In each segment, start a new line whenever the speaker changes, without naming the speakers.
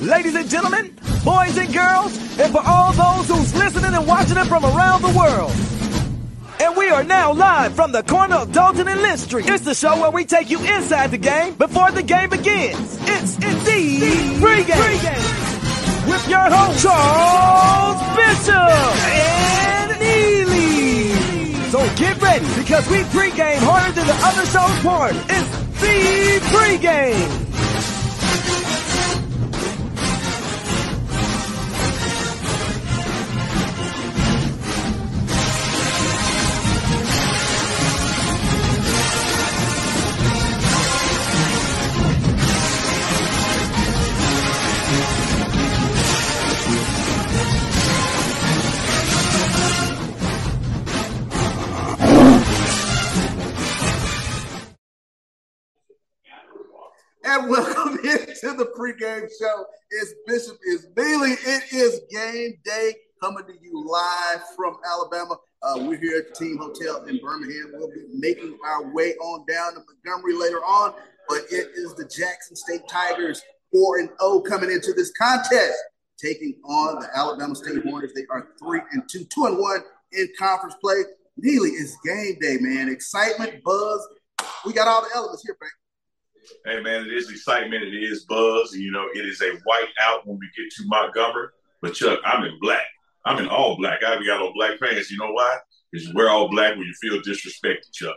ladies and gentlemen, boys and girls, and for all those who's listening and watching it from around the world. And we are now live from the corner of Dalton and Lynch Street. It's the show where we take you inside the game before the game begins. It's indeed pregame. pregame. With your host, Charles Bishop and Neely. So get ready because we pregame harder than the other show's party. It's the pregame.
Pregame show. It's Bishop is Neely. It is game day coming to you live from Alabama. Uh, we're here at the Team Hotel in Birmingham. We'll be making our way on down to Montgomery later on, but it is the Jackson State Tigers 4 and 0 coming into this contest, taking on the Alabama State Hornets. They are 3 and 2, 2 and 1 in conference play. Neely, it's game day, man. Excitement, buzz. We got all the elements here, man.
Hey man, it is excitement. It is buzz. You know, it is a white out when we get to Montgomery. But Chuck, I'm in black. I'm in all black. I got on black pants. You know why? Because you wear all black when you feel disrespected, Chuck.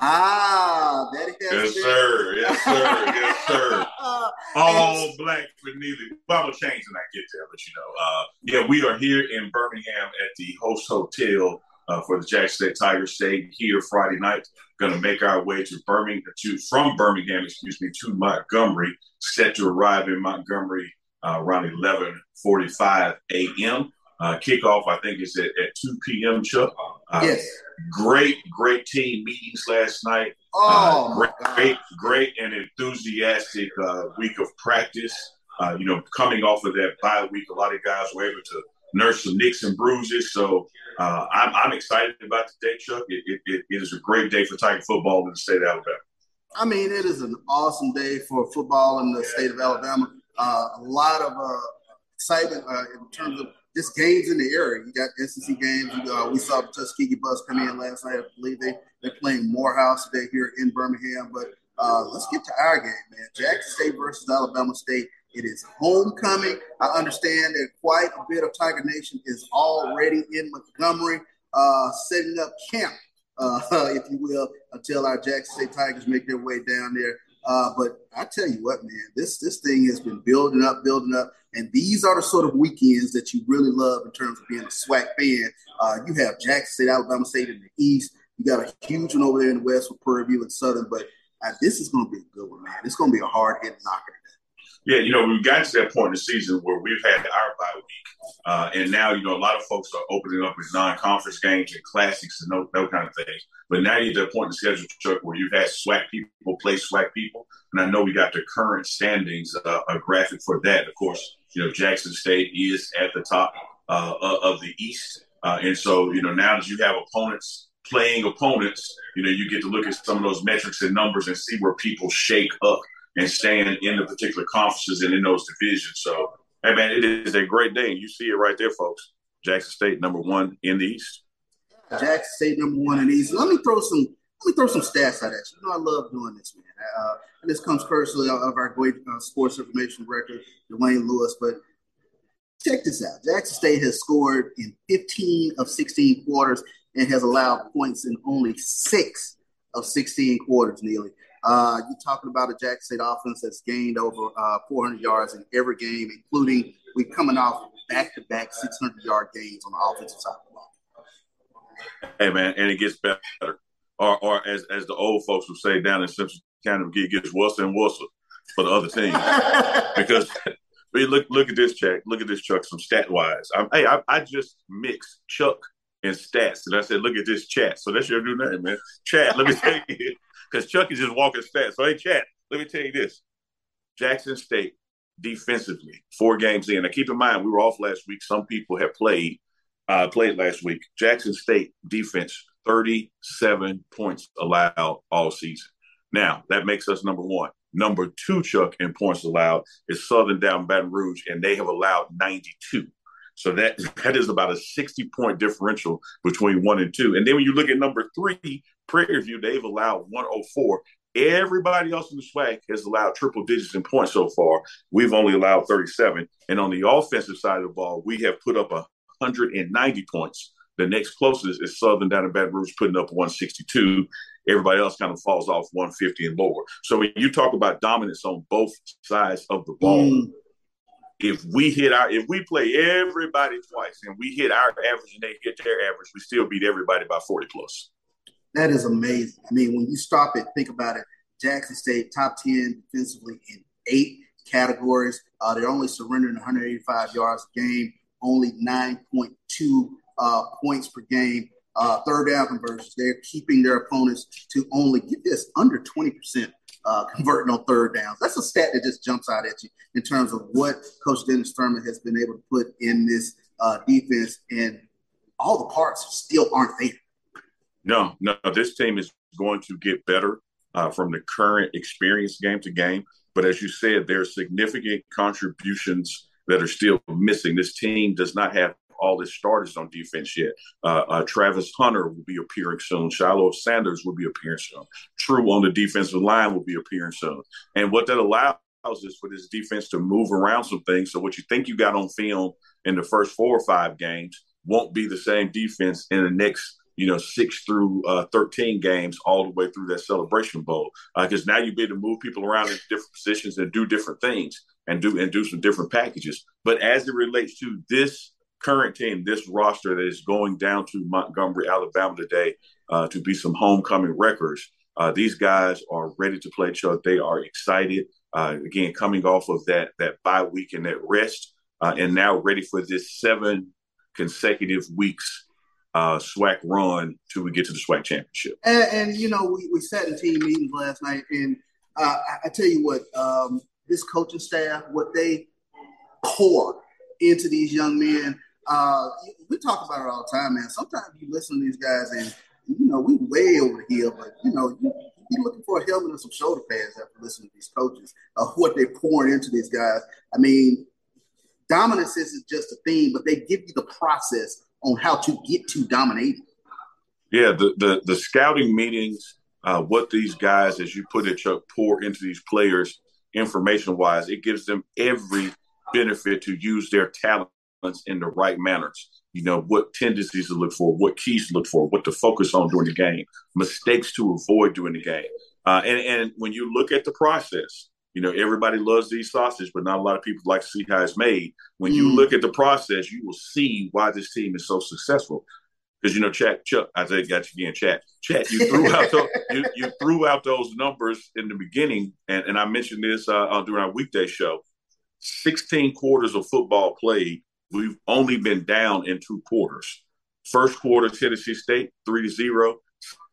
Ah, that
is yes, sir. Yes, sir. yes, sir. All black for neither. Gonna change when I get there. But you know, uh, yeah, we are here in Birmingham at the Host Hotel uh, for the Jackson State Tigers State here Friday night. Going to make our way to Birmingham, to from Birmingham, excuse me, to Montgomery. Set to arrive in Montgomery uh, around 11:45 a.m. Uh, kickoff, I think, is at, at 2 p.m. Chuck.
Uh, yes.
Great, great team meetings last night.
Oh,
uh, great, great, great, and enthusiastic uh, week of practice. Uh, you know, coming off of that bye week, a lot of guys were able to nurse some nicks and bruises. So uh, I'm, I'm, excited about the day, Chuck. It, it, it is a great day for Tiger football in the state of Alabama.
I mean, it is an awesome day for football in the state of Alabama. Uh, a lot of uh, excitement uh, in terms of just games in the area. You got SEC games. Uh, we saw the Tuskegee bus come in last night. I believe they, they're playing Morehouse today here in Birmingham. But uh, let's get to our game, man. Jackson State versus Alabama State. It is homecoming. I understand that quite a bit of Tiger Nation is already in Montgomery, uh, setting up camp, uh, if you will, until our Jackson State Tigers make their way down there. Uh, but I tell you what, man, this this thing has been building up, building up, and these are the sort of weekends that you really love in terms of being a SWAC fan. Uh, you have Jackson State, Alabama State in the East. You got a huge one over there in the West with Prairie View and Southern. But uh, this is going to be a good one, man. It's going to be a hard hitting knocker
yeah, you know, we've gotten to that point in the season where we've had our bye week, uh, and now you know a lot of folks are opening up with non-conference games and classics and those, kind of things. But now you're at the point in the schedule, Chuck, where you've had SWAC people play SWAC people, and I know we got the current standings, uh, a graphic for that. Of course, you know Jackson State is at the top uh, of the East, uh, and so you know now that you have opponents playing opponents, you know you get to look at some of those metrics and numbers and see where people shake up and staying in the particular conferences and in those divisions. So, hey, man, it is a great day. You see it right there, folks. Jackson State, number one in the East.
Jackson State, number one in the East. Let me throw some. Let me throw some stats at you. You know, I love doing this, man. Uh, and this comes personally of our great uh, sports information director, Dwayne Lewis. But check this out: Jackson State has scored in 15 of 16 quarters and has allowed points in only six of 16 quarters, Neely. Uh, you're talking about a Jack State offense that's gained over uh, 400 yards in every game, including we coming off back-to-back 600 yard gains on the offensive side of the ball.
Hey man, and it gets better, or, or as as the old folks would say down in Simpson County, it gets worse and worse for the other team because. We Look! Look at this, check. Look at this, Chuck. Some stat wise, hey, I, I just mixed Chuck and stats, and I said, "Look at this chat." So that's your new name, man. Chat. Let me tell you, because Chuck is just walking stats. So, hey, chat, let me tell you this Jackson State defensively, four games in. Now, keep in mind, we were off last week. Some people have played uh, played last week. Jackson State defense, 37 points allowed all season. Now, that makes us number one. Number two, Chuck, in points allowed is Southern down Baton Rouge, and they have allowed 92. So that that is about a 60 point differential between one and two. And then when you look at number three, Prairie View, they've allowed 104. Everybody else in the SWAC has allowed triple digits in points so far. We've only allowed 37. And on the offensive side of the ball, we have put up 190 points. The next closest is Southern down in Baton Rouge putting up 162. Everybody else kind of falls off 150 and lower. So when you talk about dominance on both sides of the ball, mm if we hit our if we play everybody twice and we hit our average and they hit their average, we still beat everybody by 40 plus.
That is amazing. I mean, when you stop it, think about it. Jackson State top 10 defensively in eight categories. Uh, they're only surrendering 185 yards a game, only 9.2 uh, points per game. Uh, third down conversions, they're keeping their opponents to only get this under 20% uh, converting on third downs. That's a stat that just jumps out at you in terms of what Coach Dennis Thurman has been able to put in this uh, defense, and all the parts still aren't there.
No, no, this team is going to get better uh, from the current experience game to game. But as you said, there are significant contributions that are still missing. This team does not have all its starters on defense yet. Uh, uh, Travis Hunter will be appearing soon. Shilo Sanders will be appearing soon. True on the defensive line will be appearing soon. And what that allows is for this defense to move around some things. So what you think you got on film in the first four or five games won't be the same defense in the next you know, six through uh, 13 games all the way through that celebration bowl. Because uh, now you'll be able to move people around in different positions and do different things and do and do some different packages. But as it relates to this current team, this roster that is going down to Montgomery, Alabama today uh, to be some homecoming records. Uh, these guys are ready to play Chuck. They are excited. Uh, again, coming off of that that bye week and that rest, uh, and now ready for this seven consecutive weeks uh, SWAC run till we get to the SWAC championship.
And, and you know, we, we sat in team meetings last night, and uh, I, I, tell you what, um, this coaching staff, what they pour into these young men uh, we talk about it all the time, man. Sometimes you listen to these guys and you know we way over here, but you know you, you're looking for a helmet and some shoulder pads after listening to these coaches of what they're pouring into these guys. I mean, dominance isn't just a theme, but they give you the process on how to get to dominating.
Yeah, the the, the scouting meetings, uh, what these guys, as you put it, Chuck, pour into these players information wise, it gives them every benefit to use their talent in the right manners. You know, what tendencies to look for, what keys to look for, what to focus on during the game, mistakes to avoid during the game. Uh, and, and when you look at the process, you know, everybody loves these sausage, but not a lot of people like to see how it's made. When mm. you look at the process, you will see why this team is so successful. Because you know, Chat, Chuck, I think got you again, Chat, Chat. You threw out those, you, you, threw out those numbers in the beginning, and, and I mentioned this uh, during our weekday show. Sixteen quarters of football played, we've only been down in two quarters. First quarter, Tennessee State, 3 to 0.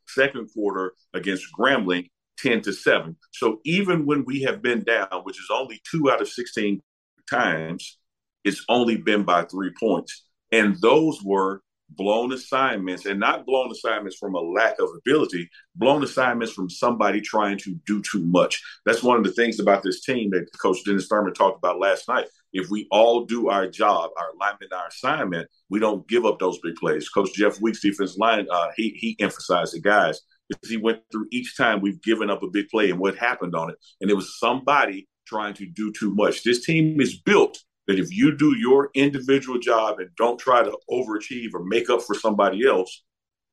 Second quarter against Grambling, 10 to 7. So even when we have been down, which is only two out of 16 times, it's only been by three points. And those were blown assignments and not blown assignments from a lack of ability, blown assignments from somebody trying to do too much. That's one of the things about this team that Coach Dennis Thurman talked about last night. If we all do our job, our alignment, our assignment, we don't give up those big plays. Coach Jeff Weeks, defense line, uh, he he emphasized it, guys. He went through each time we've given up a big play and what happened on it, and it was somebody trying to do too much. This team is built that if you do your individual job and don't try to overachieve or make up for somebody else,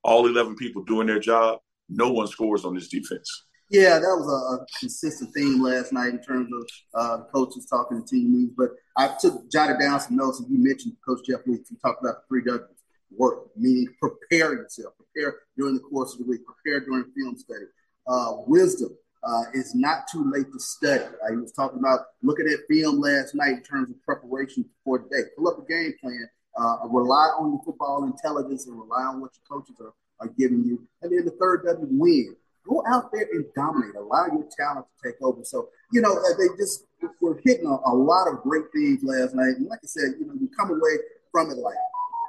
all 11 people doing their job, no one scores on this defense.
Yeah, that was a, a consistent theme last night in terms of uh, coaches talking to team meetings. But I took jotted down some notes, and you mentioned Coach Jeff Weeks. He talked about the three W's work, meaning prepare yourself, prepare during the course of the week, prepare during film study, uh, wisdom, uh, it's not too late to study. He was talking about looking at film last night in terms of preparation for the day. Pull up a game plan. Uh, rely on your football intelligence and rely on what your coaches are, are giving you. And then the third W, win. Go out there and dominate. Allow your talent to take over. So, you know, uh, they just were hitting a, a lot of great things last night. And like I said, you know, you come away from it like,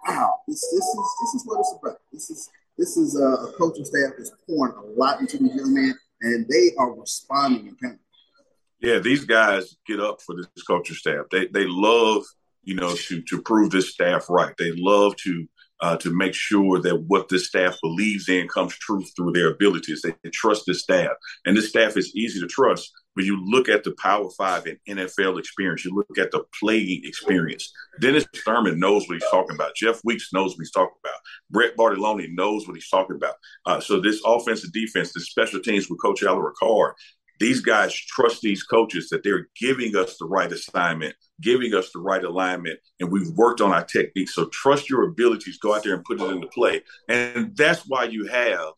wow, this, this is this is what it's about. This is this is a coaching staff that's pouring a lot into these young men and they are responding in.
Yeah, these guys get up for this coaching staff. They they love you know to to prove this staff right. They love to uh, to make sure that what this staff believes in comes true through their abilities. They, they trust this staff, and this staff is easy to trust. When you look at the Power Five and NFL experience, you look at the play experience. Dennis Thurman knows what he's talking about. Jeff Weeks knows what he's talking about. Brett Bartolone knows what he's talking about. Uh, so this offensive defense, the special teams with Coach Alan Ricard, these guys trust these coaches that they're giving us the right assignment, giving us the right alignment, and we've worked on our techniques. So trust your abilities, go out there and put it into play. And that's why you have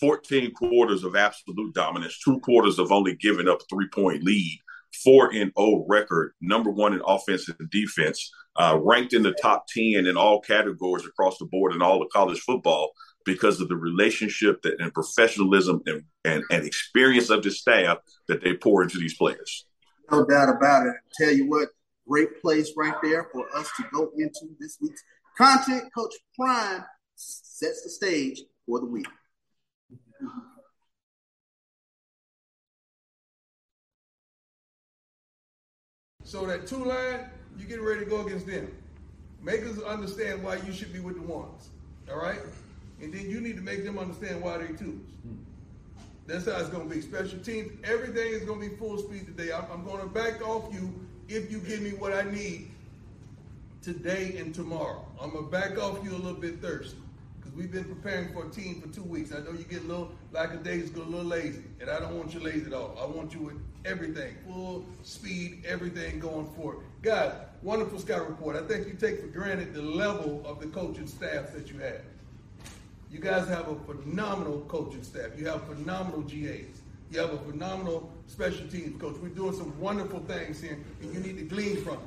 14 quarters of absolute dominance, two quarters of only giving up three point lead, four in O record, number one in offense and defense, uh, ranked in the top 10 in all categories across the board in all of college football because of the relationship that, and professionalism and, and, and experience of the staff that they pour into these players.
No doubt about it. I tell you what, great place right there for us to go into this week's content. Coach Prime sets the stage for the week.
So that two line, you get ready to go against them. Make us understand why you should be with the ones. All right? And then you need to make them understand why they twos. That's how it's going to be. Special teams, everything is going to be full speed today. I'm, I'm going to back off you if you give me what I need today and tomorrow. I'm going to back off you a little bit thirsty because we've been preparing for a team for two weeks. I know you get a little, like a little lazy, and I don't want you lazy at all. I want you with everything, full speed, everything going forward. Guys, wonderful scout report. I think you take for granted the level of the coaching staff that you have. You guys have a phenomenal coaching staff. You have phenomenal GAs. You have a phenomenal special teams coach. We're doing some wonderful things here, and you need to glean from it.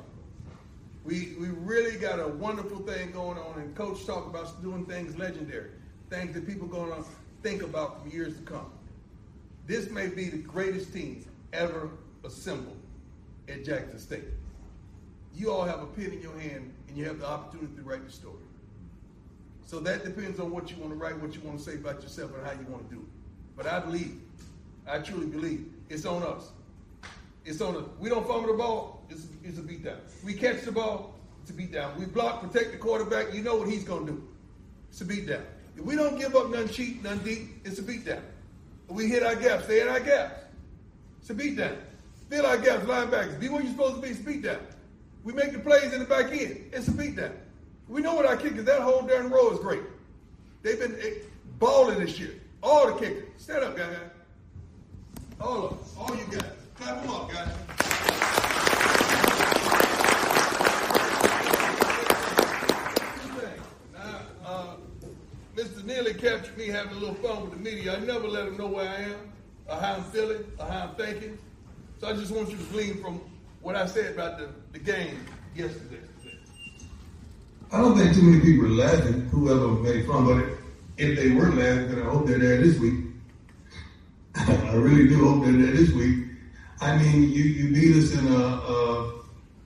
We, we really got a wonderful thing going on, and Coach talked about doing things legendary, things that people going to think about for years to come. This may be the greatest team ever assembled at Jackson State. You all have a pen in your hand, and you have the opportunity to write the story. So that depends on what you want to write, what you want to say about yourself, and how you want to do it. But I believe, I truly believe, it's on us. It's on us. We don't fumble the ball, it's, it's a beatdown. We catch the ball, it's a beat down. We block, protect the quarterback, you know what he's going to do. It's a beat down. If we don't give up none cheap, none deep, it's a beatdown. We hit our gaps, stay in our gaps. It's a beat down. Fill our gaps, linebackers. Be where you're supposed to be, it's a beat down. We make the plays in the back end, it's a beatdown. We know what our kickers, that whole darn row is great. They've been eh, balling this year. All the kickers. Stand up, guys. All of us. All you guys. Clap them up, guys. Now, uh, Mr. Neely captured me having a little fun with the media. I never let him know where I am, or how I'm feeling, or how I'm thinking. So I just want you to glean from what I said about the, the game yesterday.
I don't think too many people are laughing, whoever made fun, but if they were laughing, then I hope they're there this week. I really do hope they're there this week. I mean, you, you beat us in a, a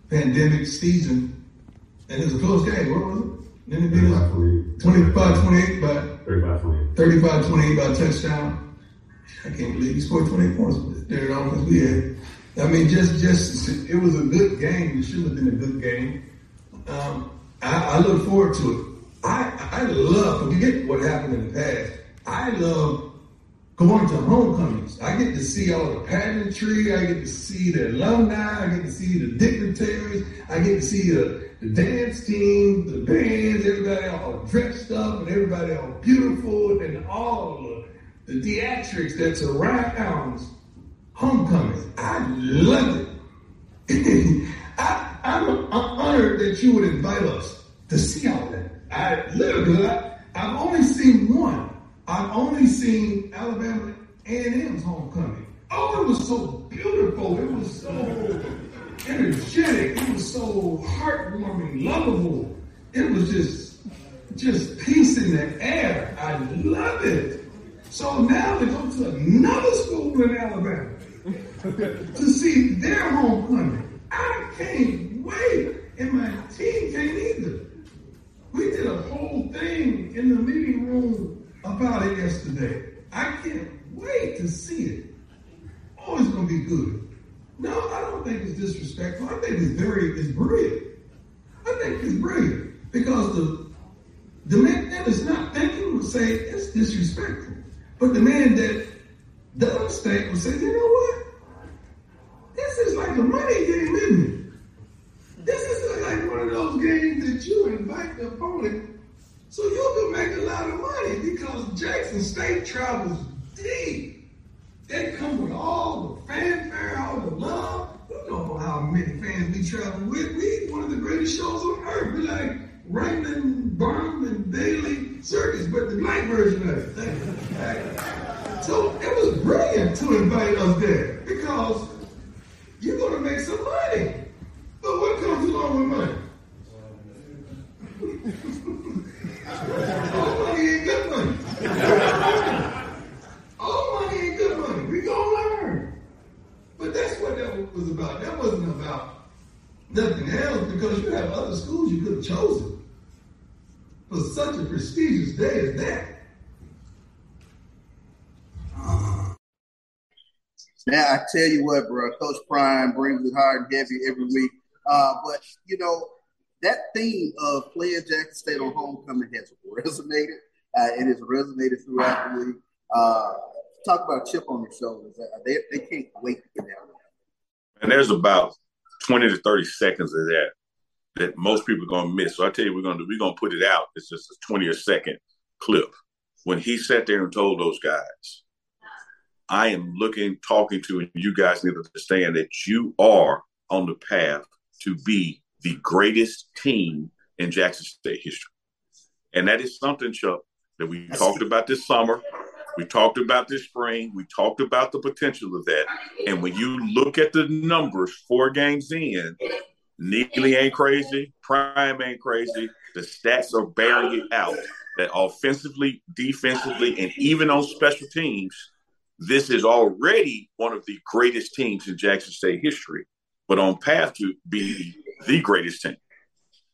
pandemic season, and it's a close game. What was it? Then it beat us 25 28 by 35 28. 35 28 by touchdown. I can't believe he scored 28 points there at offense we had. I mean, just, just, it was a good game. It should have been a good game. Um, I, I look forward to it. I, I love, forget what happened in the past. I love going to homecomings. I get to see all the pageantry. I get to see the alumni. I get to see the dignitaries. I get to see the, the dance team, the bands, everybody all dressed up and everybody all beautiful and all the, the theatrics that surrounds homecomings. I love it. I, I'm, I'm honored that you would invite us to see all that. I literally, I, I've only seen one. I've only seen Alabama A&M's homecoming. Oh, it was so beautiful. It was so energetic. It was so heartwarming, lovable. It was just, just peace in the air. I love it. So now to go to another school in Alabama to see their homecoming, I can't wait. And my team can't either. We did a whole thing in the meeting room about it yesterday. I can't wait to see it. Oh, it's going to be good. No, I don't think it's disrespectful. I think it's very, it's brilliant. I think it's brilliant because the the man that is not thinking would say it's disrespectful, but the man that does think would say, you know what? This is like a money game, isn't it? This is like one of those games that you invite the opponent so you can make a lot of money because Jackson State travels deep. They come with all the fanfare, all the love. Don't know how many fans we travel with. We one of the greatest shows on earth. We like Raymond, Barnum, and Bailey Circus, but the black version of it. So it was brilliant to invite us there because you're going to make some money. But what comes along with money? All money ain't good money. All money ain't good money. We gonna learn. But that's what that was about. That wasn't about nothing else because you have other schools you could have chosen for such a prestigious day as that.
Now I tell you what, bro, Coach Prime brings it hard and heavy every week. Uh, but you know that theme of playing Jackson State on homecoming has resonated. Uh, it has resonated throughout the league. Uh, talk about chip on their shoulders. Uh, they, they can't wait to get out
And there's about 20 to 30 seconds of that that most people are to miss. So I tell you, we're to we're to put it out. It's just a 20 or second clip when he sat there and told those guys, I am looking, talking to, and you guys need to understand that you are on the path to be the greatest team in Jackson State history. And that is something, Chuck, that we That's talked about this summer. We talked about this spring. We talked about the potential of that. And when you look at the numbers four games in, Neely ain't crazy, Prime ain't crazy. The stats are bearing it out that offensively, defensively, and even on special teams, this is already one of the greatest teams in Jackson State history, but on path to be the greatest team.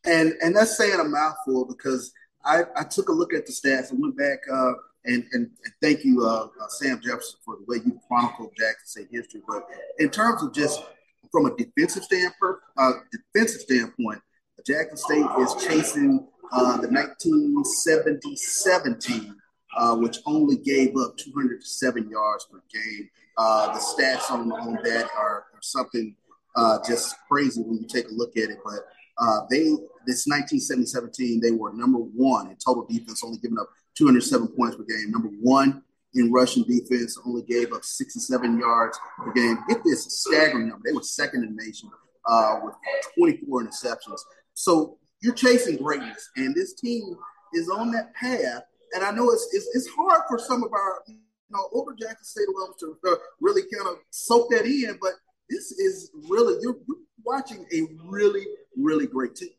And and that's saying a mouthful because I, I took a look at the stats and went back uh, and, and, and thank you, uh, uh, Sam Jefferson, for the way you chronicled Jackson State history. But in terms of just from a defensive standpoint, uh, defensive standpoint, Jackson State is chasing uh, the 1977 team, uh, which only gave up 207 yards per game. Uh, the stats on, on that are, are something uh, just crazy when you take a look at it. But uh, they this 1977 team, they were number one in total defense, only giving up 207 points per game. Number one in rushing defense, only gave up 67 yards per game. Get this staggering number. They were second in the nation uh, with 24 interceptions. So you're chasing greatness, and this team is on that path. And I know it's it's, it's hard for some of our you know over Jackson State alums to uh, really kind of soak that in, but this is really you're, you're watching a really really great team.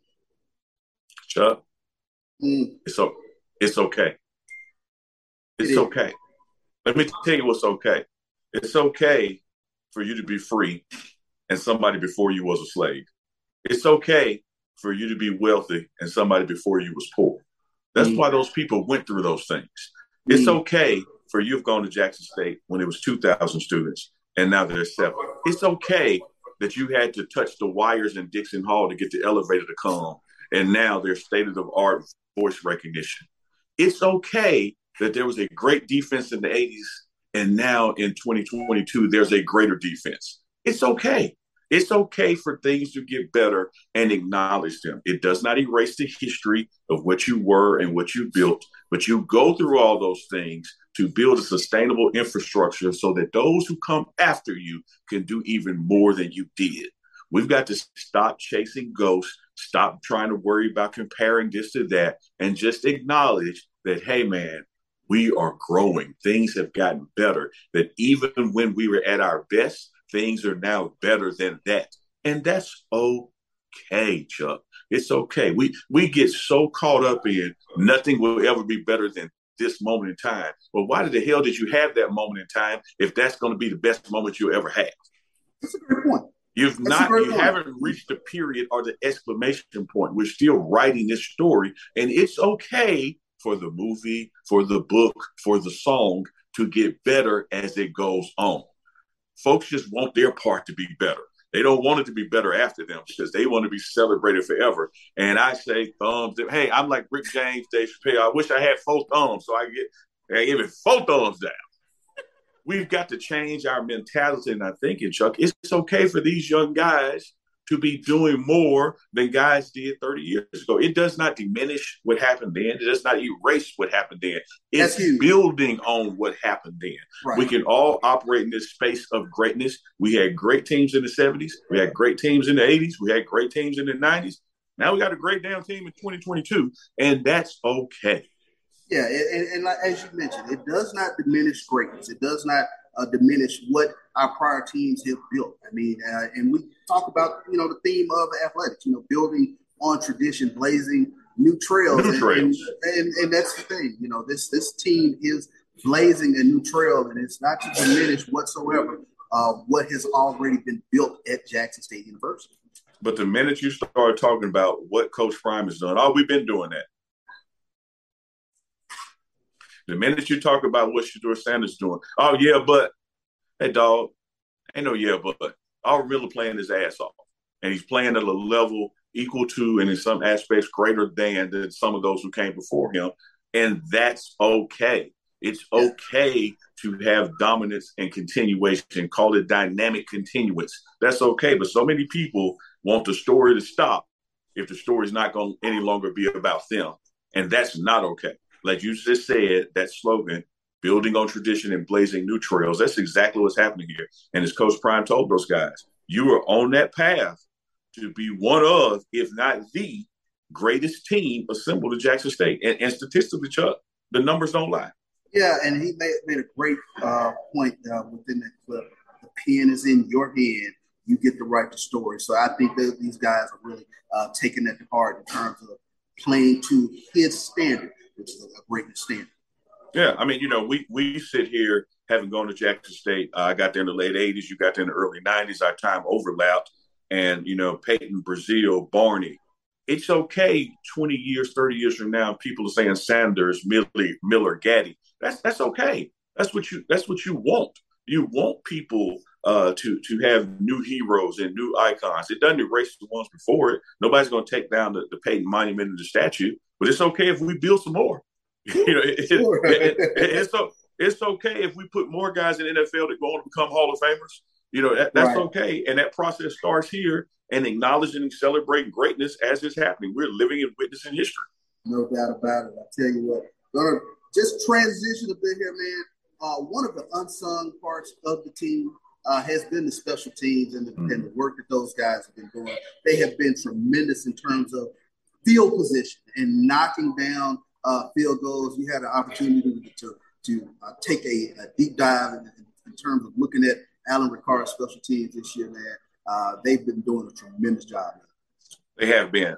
Chuck, mm. it's okay. It's okay. It's it okay. Let me tell you what's okay. It's okay for you to be free and somebody before you was a slave. It's okay for you to be wealthy and somebody before you was poor. That's mm. why those people went through those things. It's mm. okay for you have gone to Jackson State when it was 2,000 students and now there's seven. It's okay that you had to touch the wires in Dixon Hall to get the elevator to come, and now there's state of the art voice recognition. It's okay that there was a great defense in the 80s, and now in 2022, there's a greater defense. It's okay. It's okay for things to get better and acknowledge them. It does not erase the history of what you were and what you built, but you go through all those things to build a sustainable infrastructure so that those who come after you can do even more than you did. We've got to stop chasing ghosts, stop trying to worry about comparing this to that, and just acknowledge that, hey, man, we are growing. Things have gotten better. That even when we were at our best, things are now better than that. And that's okay, Chuck. It's okay. We we get so caught up in nothing will ever be better than this moment in time. But why the hell did you have that moment in time if that's going to be the best moment you'll ever have?
That's a great point.
You've that's not, you point. haven't reached the period or the exclamation point. We're still writing this story, and it's okay for the movie, for the book, for the song to get better as it goes on. Folks just want their part to be better. They don't want it to be better after them because they want to be celebrated forever. And I say thumbs. Hey, I'm like Rick James, Dave Chappelle. I wish I had four thumbs so I get I give it four thumbs down. We've got to change our mentality and our thinking, Chuck. It's okay for these young guys to be doing more than guys did 30 years ago. It does not diminish what happened then. It does not erase what happened then. It's building on what happened then. Right. We can all operate in this space of greatness. We had great teams in the 70s. We had great teams in the 80s. We had great teams in the 90s. Now we got a great damn team in 2022, and that's okay.
Yeah, and, and, and as you mentioned, it does not diminish greatness. It does not uh, diminish what our prior teams have built. I mean, uh, and we talk about you know the theme of athletics, you know, building on tradition, blazing new trails,
new
and,
trails.
And, and, and, that's the thing. You know, this this team is blazing a new trail, and it's not to diminish whatsoever uh, what has already been built at Jackson State University.
But the minute you start talking about what Coach Prime has done, oh, we've been doing that. The minute you talk about what Shedeur Sanders doing, oh yeah, but hey dog, ain't no yeah, but Aubrey Miller playing his ass off, and he's playing at a level equal to, and in some aspects greater than, than some of those who came before him, and that's okay. It's okay to have dominance and continuation. Call it dynamic continuance. That's okay. But so many people want the story to stop if the story's not going to any longer be about them, and that's not okay like you just said, that slogan, building on tradition and blazing new trails, that's exactly what's happening here. And as Coach Prime told those guys, you are on that path to be one of, if not the greatest team assembled at Jackson State. And, and statistically, Chuck, the numbers don't lie.
Yeah, and he made, made a great uh, point uh, within that clip. The pen is in your hand. You get to write the story. So I think that these guys are really uh, taking that to heart in terms of playing to his standard a great standard.
Yeah, I mean, you know, we we sit here having gone to Jackson State. Uh, I got there in the late '80s. You got there in the early '90s. Our time overlapped, and you know, Payton, Brazil, Barney. It's okay. Twenty years, thirty years from now, people are saying Sanders, Miller, Miller, Gaddy. That's that's okay. That's what you that's what you want. You want people uh, to to have new heroes and new icons. It doesn't erase the ones before it. Nobody's going to take down the, the Payton Monument and the statue. But it's okay if we build some more. you know, it, sure. it, it, it's so it's okay if we put more guys in NFL that go on to become Hall of Famers. You know, that, that's right. okay. And that process starts here and acknowledging and celebrating greatness as it's happening. We're living and witnessing history.
No doubt about it. I tell you what, gonna just transition a bit here, man. Uh, one of the unsung parts of the team uh, has been the special teams and the, mm-hmm. and the work that those guys have been doing. They have been tremendous in terms of field position and knocking down uh, field goals. You had an opportunity to to uh, take a, a, deep dive in, in, in, terms of looking at Alan Ricard's special teams this year, man. Uh, they've been doing a tremendous job. Man.
They have been.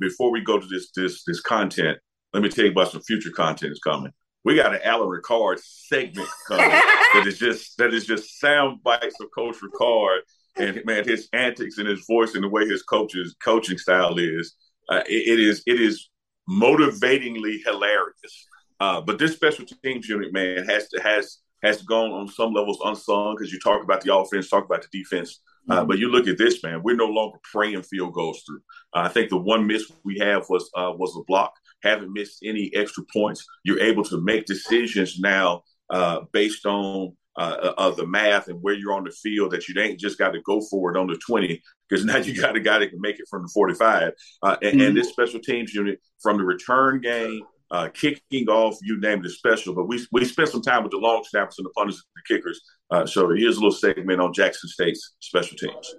before we go to this this this content, let me tell you about some future content is coming. We got an Alan Ricard segment coming that is just that is just sound bites of Coach Ricard and man his antics and his voice and the way his coaches coaching style is uh, it, it is it is motivatingly hilarious. Uh, but this special teams unit, man, has to has has gone on some levels unsung because you talk about the offense, talk about the defense. Uh, mm-hmm. but you look at this, man. We're no longer praying field goals through. Uh, I think the one miss we have was uh, was a block. Haven't missed any extra points. You're able to make decisions now uh, based on uh, of the math and where you're on the field that you ain't just got to go for it on the 20 because now you got a guy that can make it from the 45. Uh, and, mm-hmm. and, this special teams unit from the return game, uh, kicking off, you name it, special. But we we spent some time with the long snappers and the punters and the kickers. Uh, so here's a little segment on Jackson State's special teams.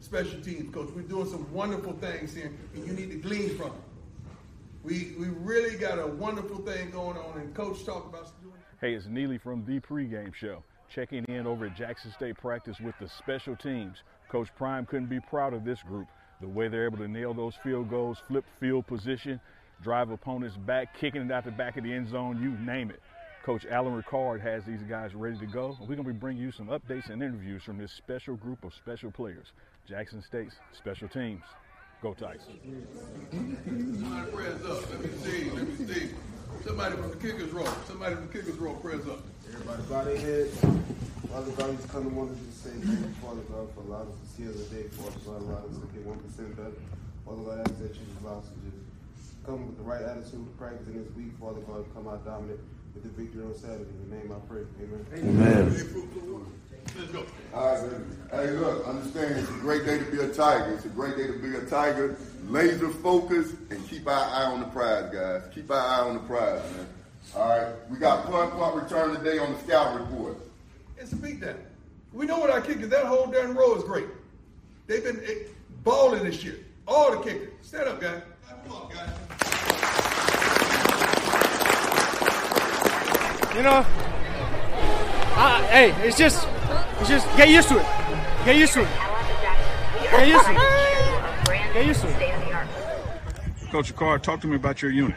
Special teams, coach. We're doing some wonderful things here, and you need to glean from it. We we really got a wonderful thing going on, and coach talked about it.
Hey, it's Neely from the pregame show, checking in over at Jackson State practice with the special teams. Coach Prime couldn't be proud of this group. The way they're able to nail those field goals, flip field position, drive opponents back, kicking it out the back of the end zone, you name it. Coach Alan Ricard has these guys ready to go. We're going to be bringing you some updates and interviews from this special group of special players. Jackson State's special teams. Go Titans.
Somebody press up. Let me see. Let me see. Somebody from the kicker's row. Somebody from the kicker's row, press up.
Everybody body head. Father God, we just kind of wanted to say thank you, Father God, for allowing us to see another day, Father God, allowing us to get 1% better. Father God, I ask that you just allow us to just come with the right attitude to practice in this week, Father God, come out dominant with the victory on Saturday. In the name I pray. Amen.
Amen. All right, baby. Hey, look, understand it's a great day to be a Tiger. It's a great day to be a Tiger. Laser focus and keep our eye on the prize, guys. Keep our eye on the prize, man. All right, we got punt punt return today on the scout report.
And speak that. We know what our kickers, that whole damn row is great. They've been eh, balling this year. All the kickers. Stand up, guys. Come on, guys.
You know, uh, hey, it's just, it's just get used to it. Get used to it. Get used to it. Get used to it.
Coach Card, talk to me about your unit.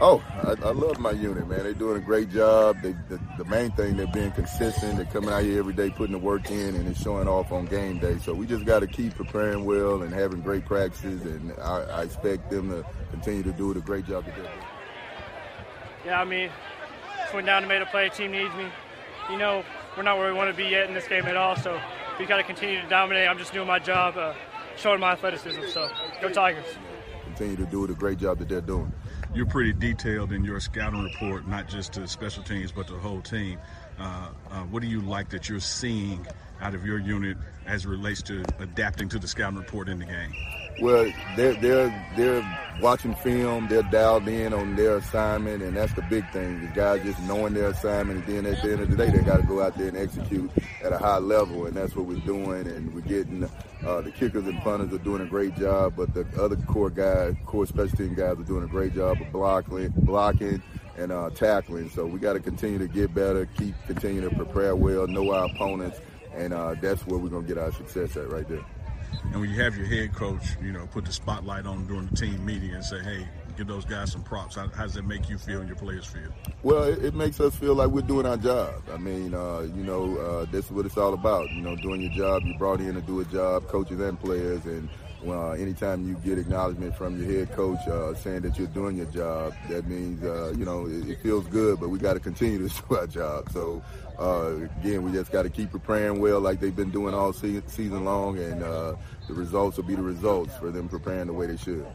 Oh, I, I love my unit, man. They're doing a great job. They, the, the main thing, they're being consistent. They're coming out here every day, putting the work in, and it's showing off on game day. So we just got to keep preparing well and having great practices, and I, I expect them to continue to do the great job that they're doing.
Yeah, I mean, just went down to make a play. Team needs me. You know, we're not where we want to be yet in this game at all. So we got to continue to dominate. I'm just doing my job, uh, showing my athleticism. So go Tigers.
Continue to do the great job that they're doing.
You're pretty detailed in your scouting report, not just to special teams, but to the whole team. Uh, uh, what do you like that you're seeing out of your unit as it relates to adapting to the scouting report in the game?
Well, they're they're they're watching film. They're dialed in on their assignment, and that's the big thing. The guys just knowing their assignment, and then at the end of the day, they got to go out there and execute at a high level, and that's what we're doing. And we're getting uh, the kickers and punters are doing a great job, but the other core guys, core special team guys, are doing a great job of blocking, blocking, and uh, tackling. So we got to continue to get better, keep continue to prepare well, know our opponents, and uh, that's where we're gonna get our success at right there.
And when you have your head coach, you know, put the spotlight on during the team meeting and say, hey, give those guys some props. How, how does that make you feel and your players feel?
Well, it, it, makes us feel like we're doing our job. I mean, uh, you know, uh, is what it's all about. You know, doing your job. You brought in to do a job, coaches and players, and uh, anytime you get acknowledgement from your head coach uh, saying that you're doing your job, that means uh, you know it, it, feels good. But we got to continue to do our job. So uh, again, we just got to keep preparing well, like they've been doing all se- season long, and uh, the results will be the results for them preparing the way they should.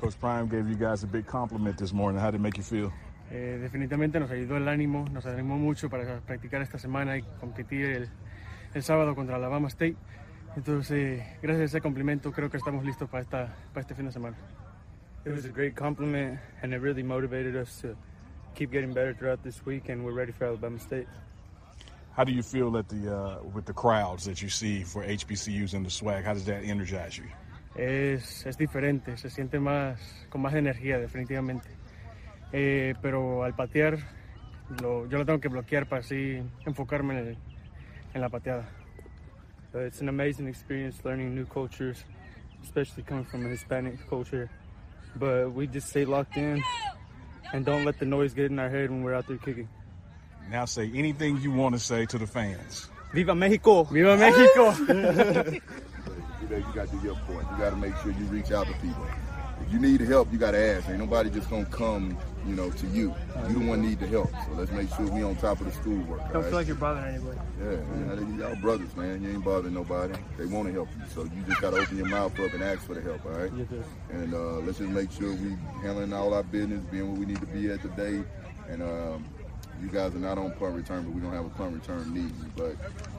Coach Prime gave you guys a big compliment this morning. How did it make you feel?
Eh, definitivamente nos ayudó el ánimo, nos animó mucho para practicar esta semana y competir el, el sábado contra Alabama State. Entonces, gracias a ese complemento, creo que estamos listos para, esta, para este fin de semana.
It was a great compliment, and it really motivated us to keep getting better throughout this week, and we're ready for Alabama State.
How do you feel that the uh, with the crowds that you see for HBCUs and the swag? How does that energize you?
Es, es diferente, se siente más con más energía definitivamente. Eh, pero al patear, lo, yo lo tengo que bloquear para así enfocarme en, el, en la pateada.
But it's an amazing experience learning new cultures, especially coming from a Hispanic culture. But we just stay locked in and don't let the noise get in our head when we're out there kicking.
Now say anything you want to say to the fans.
Viva Mexico!
Viva Mexico!
you know, you got to do your point. You got to make sure you reach out to people. If you need help, you got to ask. Ain't nobody just gonna come, you know, to you. You the one need the help. So let's make sure we on top of the schoolwork.
Don't
right?
feel like you're bothering anybody.
Yeah, man, y'all brothers, man. You ain't bothering nobody. They want to help you, so you just gotta open your mouth up and ask for the help. All right.
Yes, sir.
And uh, let's just make sure we handling all our business, being where we need to be at today, and. Um, you guys are not on punt return, but we don't have a punt return meeting. But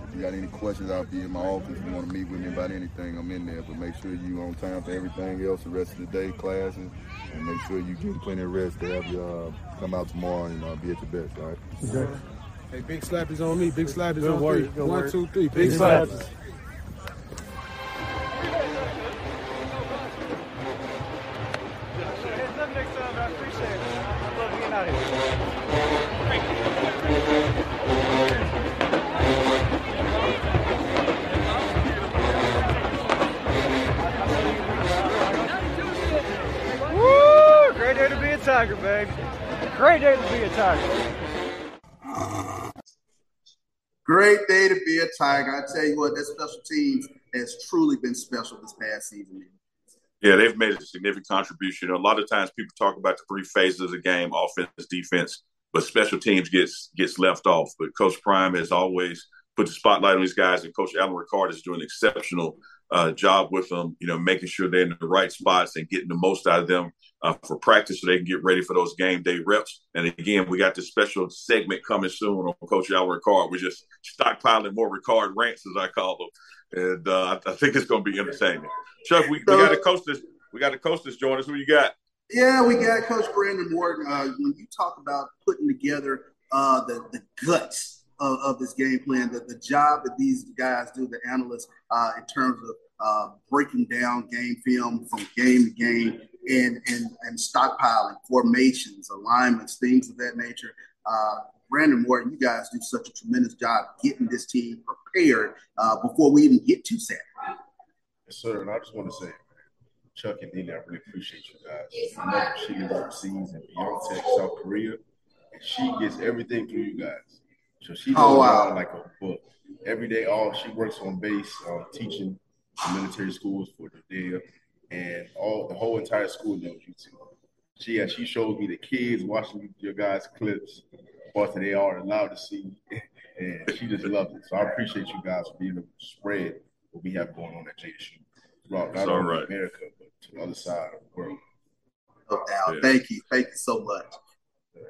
if you got any questions, I'll be in my office. If you want to meet with me about anything, I'm in there. But make sure you on time for everything else the rest of the day, classes, and make sure you get plenty of rest to have you uh, come out tomorrow and uh, be at your best. All right.
Okay. Hey, big slap is on me. Big slap is
Good
on
work,
three.
good
One,
work.
two, three. Big,
Big
slap.
Tiger, baby. Great day to be a Tiger.
Great day to be a Tiger. I tell you what, that special teams has truly been special this past season.
Yeah, they've made a significant contribution. A lot of times people talk about the three phases of the game offense, defense, but special teams gets gets left off. But Coach Prime has always put the spotlight on these guys, and Coach Alan Ricard is doing an exceptional uh, job with them. You know, making sure they're in the right spots and getting the most out of them uh, for practice, so they can get ready for those game day reps. And again, we got this special segment coming soon on Coach Alan Ricard. We're just stockpiling more Ricard rants, as I call them, and uh, I, I think it's going to be entertaining. Chuck, we, we got a coach this. We got a coach this. Join us. Who you got?
Yeah, we got Coach Brandon Morton. Uh, when you talk about putting together uh, the the guts of, of, this game plan, the, the job that these guys do, the analysts, uh, in terms of uh, breaking down game film from game to game and and and stockpiling formations, alignments, things of that nature. Uh, Brandon Morton, you guys do such a tremendous job getting this team prepared uh, before we even get to Saturday.
Yes, sir. And I just want to say, Chuck and Nina, I really appreciate you guys. I know she is overseas in Pyeongtaek, South Korea, and she gets everything from you guys. So she does oh, wow. like a book. Every day, all she works on base, uh, teaching military schools for the day, and all the whole entire school knows you too. She uh, she showed me the kids watching your guys' clips, what they are allowed to see, and she just loves it. So I appreciate you guys for being able to spread what we have going on at JSU throughout not only right. America but to the other side of the world.
No doubt. Yeah. Thank you. Thank you so much.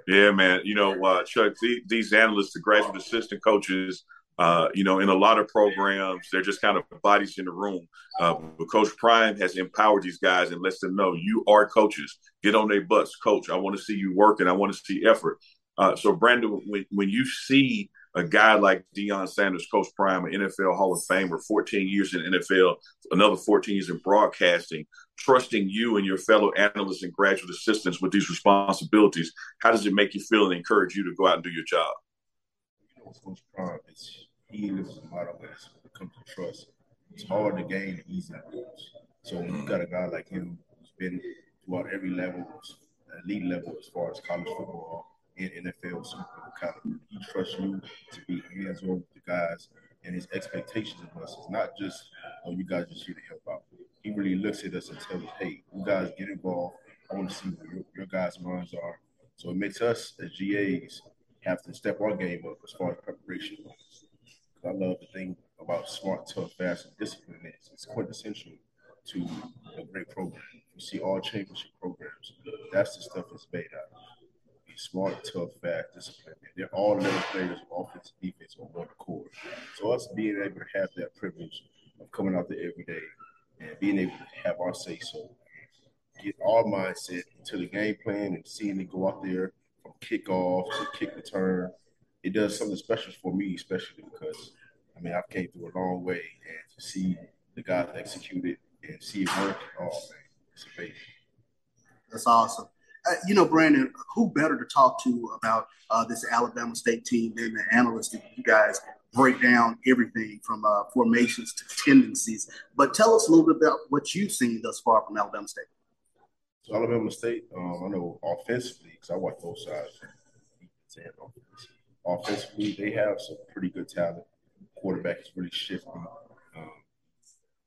Yeah, man. You know, uh, Chuck, these, these analysts, the graduate assistant coaches, uh, you know, in a lot of programs, they're just kind of bodies in the room. Uh, but Coach Prime has empowered these guys and lets them know you are coaches. Get on their butts, coach. I want to see you working. I want to see effort. Uh, so, Brandon, when, when you see a guy like Deion Sanders, Coach Prime, an NFL Hall of Famer, 14 years in NFL, another 14 years in broadcasting, trusting you and your fellow analysts and graduate assistants with these responsibilities, how does it make you feel and encourage you to go out and do your job?
Coach Prime, it's, he lives a lot of ways when comes to trust. It's hard to gain easy goals. So when you got a guy like him who's been throughout every level, elite level as far as college football, in NFL Super kind of he trusts you to be hands on with the guys, and his expectations of us is not just oh you guys just here to help out. He really looks at us and tells us, hey, you guys get involved. I want to see where your, your guys' minds are. So it makes us as GAs have to step our game up as far as preparation goes. I love the thing about smart, tough, fast, and discipline is it's quintessential to a great program. You see all championship programs. That's the stuff that's made out of smart, tough, fast, disciplined. They're all level players of offense and defense on one accord. So us being able to have that privilege of coming out there every day and being able to have our say so, get our mindset to the game plan and seeing it go out there from kickoff to kick return, it does something special for me, especially mean I've came through a long way and to see the guys execute it and see it work, oh man, it's amazing.
That's awesome uh, you know, Brandon, who better to talk to about uh, this Alabama State team than the analysts that you guys break down everything from uh, formations to tendencies. But tell us a little bit about what you've seen thus far from Alabama State.
So Alabama State, um, I know offensively because I watch both sides. Offensively, they have some pretty good talent. Quarterback is really shifty. Um,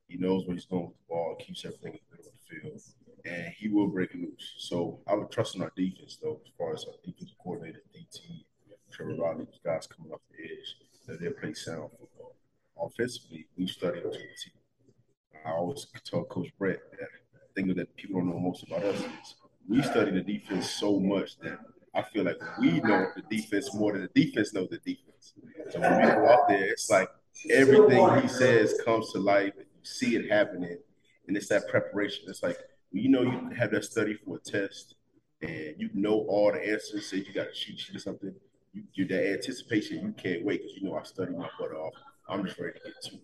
he knows what he's doing with the ball, keeps everything in the middle of the field and he will break loose. So I would trust in our defense, though, as far as our defensive coordinator, DT, Trevor Reilly, guys coming off the edge, that they'll play sound football. Offensively, we study team. I always tell Coach Brett that the thing that people don't know most about us is we study the defense so much that I feel like we know the defense more than the defense knows the defense. So when we go out there, it's like everything he says comes to life. And You see it happening, and it's that preparation. It's like you know you have that study for a test and you know all the answers, say you got cheat sheet or something, you, you that anticipation, you can't wait because you know I studied my butt off. I'm just ready to get to it.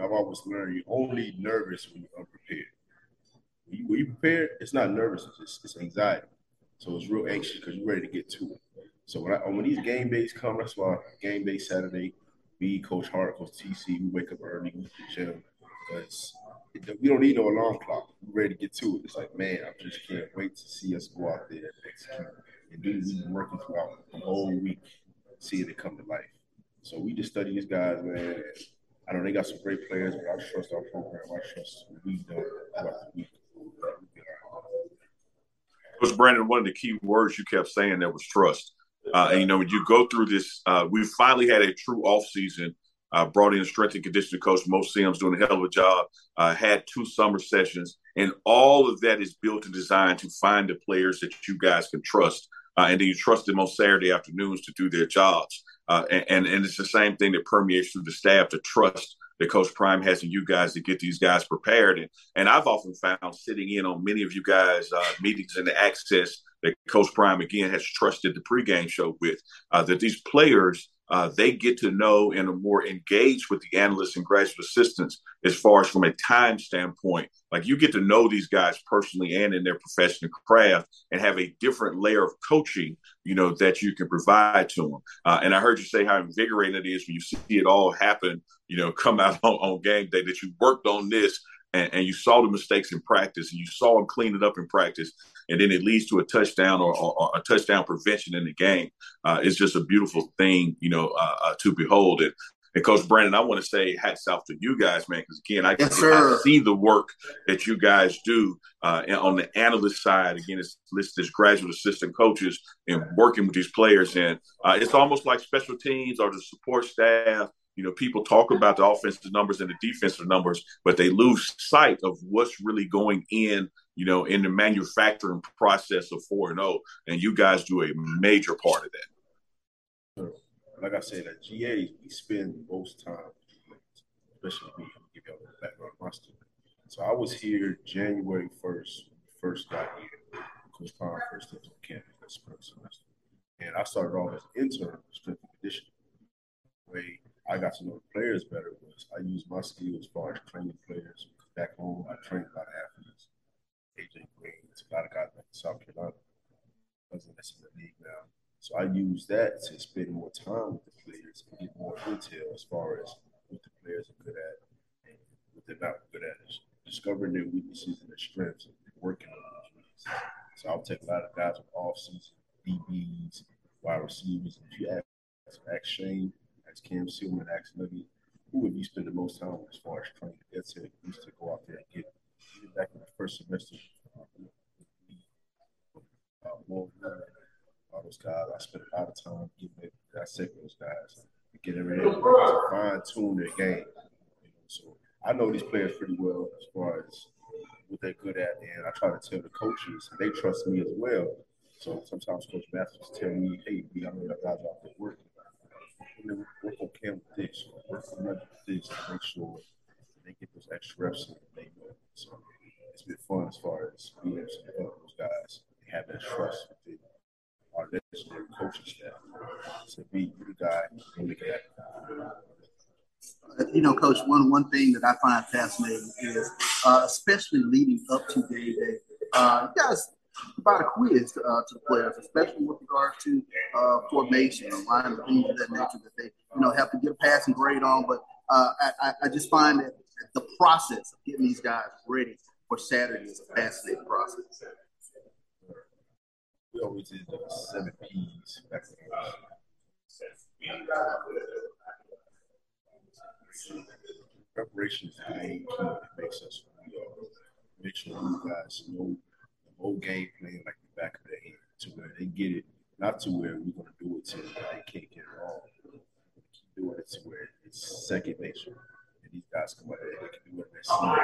I've always learned you're only nervous when you're unprepared. When you, when prepared, it's not nervous, it's, it's anxiety. So it's real anxious because you're ready to get to it. So when I, when these game days come, that's why game day Saturday, me, Coach Hart, Coach TC, we wake up early, we the gym because we don't need no alarm clock. We're ready to get to it. It's like, man, I just can't wait to see us go out there and execute and do we've been working throughout the whole week, seeing it come to life. So we just study these guys, man. I know they got some great players, but I trust our program. I trust what we've done throughout the week.
Coach Brandon, one of the key words you kept saying there was trust. Uh, and you know, when you go through this, uh, we finally had a true off season. Uh, brought in strength and conditioning coach. Mo Sims doing a hell of a job. Uh, had two summer sessions, and all of that is built and designed to find the players that you guys can trust, uh, and then you trust them on Saturday afternoons to do their jobs. Uh, and, and it's the same thing that permeates through the staff to trust that Coach Prime has in you guys to get these guys prepared. And, and I've often found sitting in on many of you guys' uh, meetings and the access that Coach Prime again has trusted the pregame show with, uh, that these players uh, they get to know and are more engaged with the analysts and graduate assistants as far as from a time standpoint. Like you get to know these guys personally and in their professional craft and have a different layer of coaching, you know, that you can provide to them. Uh, and I heard you say how invigorating it is when you see it all happen, you know, come out on, on game day that you worked on this and, and, you saw the mistakes in practice and you saw them clean it up in practice and then it leads to a touchdown or, or, or a touchdown prevention in the game. Uh, it's just a beautiful thing you know uh, uh, to behold. It and coach brandon i want to say hats off to you guys man because again I, yes, I, see the work that you guys do uh, on the analyst side again it's listed as graduate assistant coaches and working with these players. And uh, it's almost like special teams or the support staff you know, people talk about the offensive numbers and the defensive numbers, but they lose sight of what's really going in, you know, in the manufacturing process of 4 and 0. And you guys do a major part of that.
Like I said, at GA, we spend most time, especially me, give you a background. So I was here January 1st, first got here, Coach Pond first into campus that spring semester. And I started off as an intern strength and conditioning. Way I got to know the players better was I used my skills as far as training players. Back home, I trained a lot of guys back in South Carolina. Wasn't in the league now. So I use that to spend more time with the players and get more detail as far as what the players are good at and what they're not good at. Discovering their weaknesses and their strengths and working on those weaknesses. So I'll take a lot of guys with off season, DBs, wide receivers. If you ask, ask Shane, ask Cam Seelman, ask Nugget, who would you spend the most time with as far as training? That's it. Used to go out there and get, get back in the first semester. All those guys, I spent a lot of time getting it, dissecting those guys, getting ready to fine tune their game. You know, so I know these players pretty well as far as what they're good at, and I try to tell the coaches they trust me as well. So sometimes Coach Matthews tell me, "Hey, we I know that guys out there working work on camp with this, work on with this to make sure they get those extra reps and they know. So it's been fun as far as being able to develop those guys have that trust within our legendary coaching staff. So be the guy and make it
you know, Coach, one one thing that I find fascinating is, uh, especially leading up to game day, uh, you guys provide a quiz uh, to the players, especially with regards to uh, formation line of things of that nature that they, you know, have to get a passing grade on. But uh, I, I just find that the process of getting these guys ready for Saturday is a fascinating process.
We always did the seven P's Preparation is the main key that makes us who we are. Make sure you guys know whole game plan like the back of their hand to where they get it, not to where we're going to do it to where they can't get it wrong. Keep doing it to where it's second nature. And these guys come out there, they can do sleep.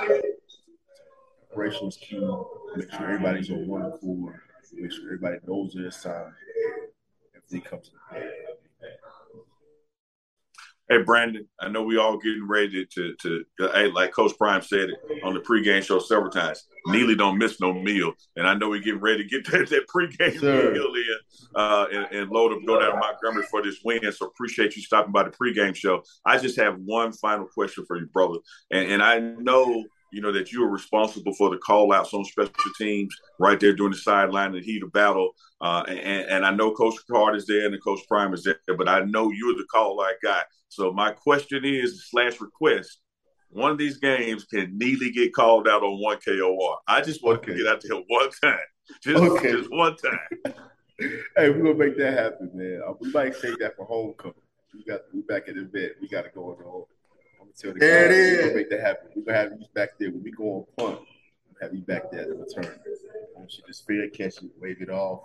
Preparation is key. Make sure everybody's on one accord. Make sure everybody knows their assignment. Everything comes to the play.
Hey, Brandon, I know we all getting ready to, to, to hey, like Coach Prime said it on the pregame show several times. Neely don't miss no meal, and I know we're getting ready to get that, that pregame sure. meal in uh, and, and load up, go down to Montgomery for this win. So appreciate you stopping by the pregame show. I just have one final question for you, brother, and, and I know you know that you are responsible for the call outs on special teams right there during the sideline and the heat of battle. Uh, and, and, I know Coach Card is there and the Coach Prime is there, but I know you're the call out guy. So my question is slash request: one of these games can Neely get called out on one KOR. I just want okay. to get out there one time, just, okay. just one time.
hey, we're gonna make that happen, man. We might take that for homecoming. We got we back in the event. We got to go on. I'm gonna tell the there guys, it is. We're gonna make that happen. We're gonna have you back there when we go on punt. have you back there to return. You should just fair catch it, wave it off,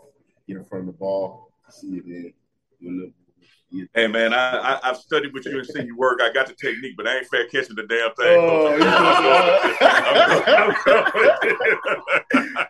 get in front of the ball, see it in, do a little
Hey man, I, I have studied with you and seen you work. I got the technique, but I ain't fair catching the damn thing. Oh,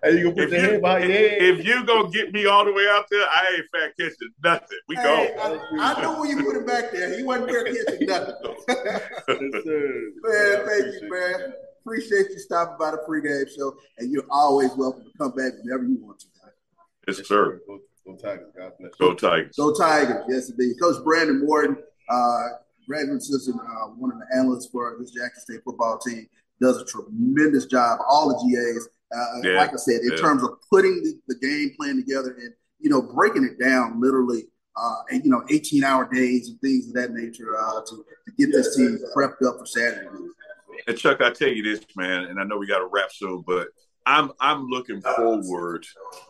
you gonna put your head by your head?
If you gonna get me all the way out there, I ain't fair catching nothing. We
Hey,
go.
I, I know when you put it back there. He wasn't fair catching nothing. man, thank you, man. Appreciate you stopping by the pregame show, and you're always welcome to come back whenever you want to. guys.
Yes, sir.
Go, go Tigers. God bless.
Go Tigers.
Go Tigers, yes indeed. Coach Brandon Morton, uh, graduate assistant, uh, one of the analysts for this Jackson State football team, does a tremendous job. All the GAs, uh,
Yeah,
like I said, in
yeah.
terms of putting the, the game plan together and you know breaking it down literally, uh, and you know 18 hour days and things of that nature uh, to, to get this team prepped up for Saturday.
And Chuck, I tell you this, man, and I know we got to wrap soon, but I'm I'm looking forward.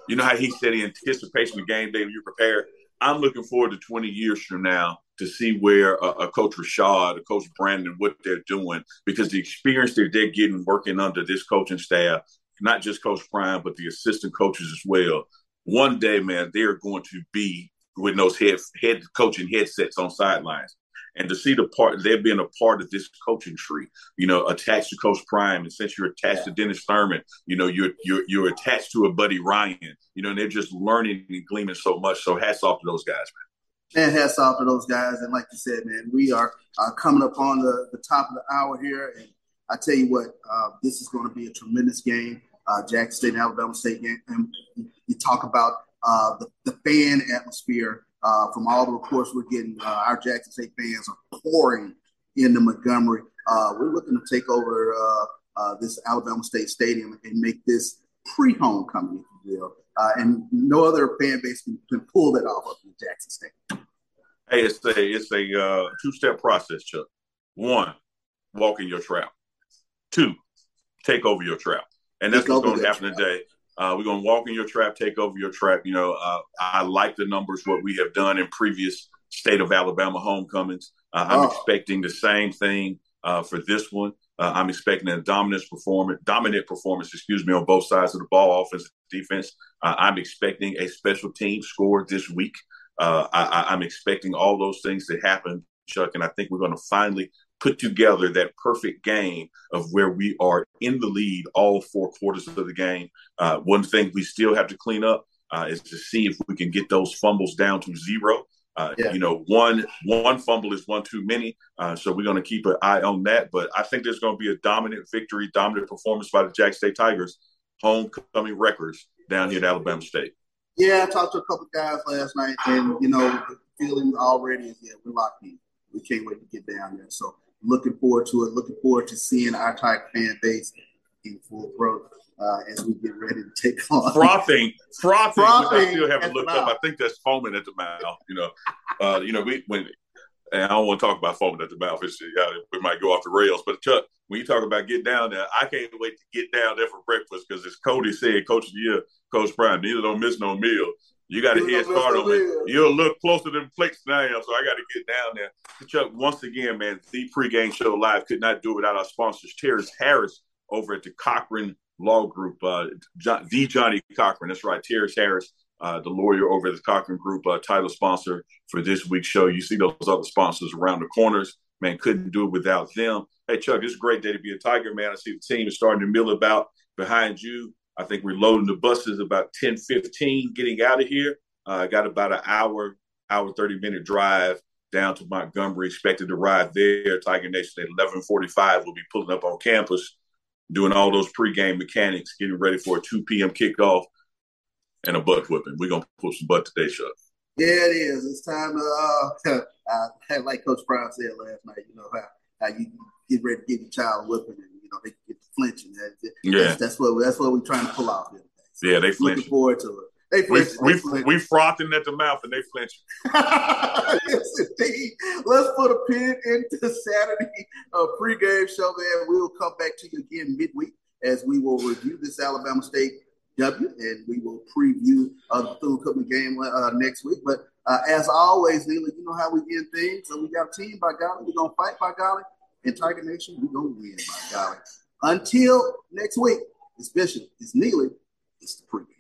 You know how he said in anticipation of game day when you prepare. I'm looking forward to 20 years from now to see where uh, a coach Rashad, a coach Brandon, what they're doing because the experience that they're getting working under this coaching staff, not just Coach Prime, but the assistant coaches as well. One day, man, they're going to be with those head head coaching headsets on sidelines and to see the part they're being a part of this coaching tree, you know, attached to Coach Prime, and since you're attached to Dennis Thurman, you know, you're you're you're attached to a Buddy Ryan, you know, and they're just learning and gleaming so much. So hats off to those guys, man.
And hats off to those guys. And like you said, man, we are uh, coming up on the, the top of the hour here. And I tell you what, uh, this is going to be a tremendous game. Uh, Jackson State and Alabama State game. And you talk about uh, the, the fan atmosphere uh, from all the reports we're getting. Uh, our Jackson State fans are pouring into Montgomery. Uh, we're looking to take over uh, uh, this Alabama State Stadium and make this pre-homecoming, if you will. Uh, and no other fan base can, can pull that off up in Jackson State.
Hey, it's a it's a uh, two step process, Chuck. One, walk in your trap. Two, take over your trap, and that's
Take
what's going to happen today. Uh, we're going to walk in your trap, take over your trap. You know, uh, I like the numbers what we have done in previous state of Alabama homecomings. Uh, I'm
Oh.
expecting the same thing uh, for this one. Uh, I'm expecting a dominant performance, dominant performance, excuse me, on both sides of the ball, offense defense. Uh, I'm expecting a special team score this week. Uh, I, I- I'm expecting all those things to happen, Chuck, and I think we're going to finally put together that perfect game of where we are in the lead all four quarters of the game. Uh, one thing we still have to clean up uh, is to see if we can get those fumbles down to zero. Uh,
Yeah.
You know, one one fumble is one too many, uh, so we're going to keep an eye on that. But I think there's going to be a dominant victory, dominant performance by the Jack State Tigers, homecoming records down here at Alabama State.
Yeah, I talked to a couple guys last night, and you know, the feeling already is yeah, we're locked in. We can't wait to get down there. So looking forward to it. Looking forward to seeing our Tiger fan base in full throat uh, as we get ready to take on.
frothing, frothing, which I still haven't looked up. I think that's foaming at the mouth. You know, uh, you know, we when and I don't want to talk about foaming at the mouth. It's, yeah, we might go off the rails. But Chuck, when you talk about get down there, I can't wait to get down there for breakfast because as Cody said, Coach of the Year, Coach Brown, Neely don't miss no meal. You got a head start on me. You're a little closer than plates than I am, so I got to get down there. Chuck, once again, man, the pregame show live could not do it without our sponsors, Terrence Harris over at the Cochran Law Group, uh, John, the Johnnie Cochran. That's right, Terrence Harris, uh, the lawyer over at the Cochran Group, uh, title sponsor for this week's show. You see those other sponsors around the corners. Man, couldn't do it without them. Hey, Chuck, it's a great day to be a Tiger, man. I see the team is starting to mill about behind you. I think we're loading the buses about 10, 15, getting out of here. Uh, got about an hour, hour, 30 minute drive down to Montgomery, expected to ride there. Tiger Nation at 1145 will be pulling up on campus, doing all those pregame mechanics, getting ready for a 2 p.m. kickoff and a butt whipping. We're going to pull some butt today, Chuck.
Yeah, it is. It's time to, uh, uh, like Coach Brown said last night, you know, how, how you get ready to get your child whipping and, you know, they get flinching. That,
Yeah.
That's, that's what that's what we're trying to pull out here.
Yeah, they
Looking
flinch.
forward to it. They
We,
flinch.
we,
they
we frothing at the mouth and they flinch.
yes, indeed. Let's put a pin into Saturday uh, pregame show, man. We will come back to you again midweek as we will review this Alabama State W, and we will preview uh, Bethune-Cookman game uh, next week. But uh, as always, Neely, you know how we end things. So we got a team by golly. We're going to fight by golly. And Tiger Nation, we're going to win by golly. Until next week, It's Bishop. It's Neely. It's the show.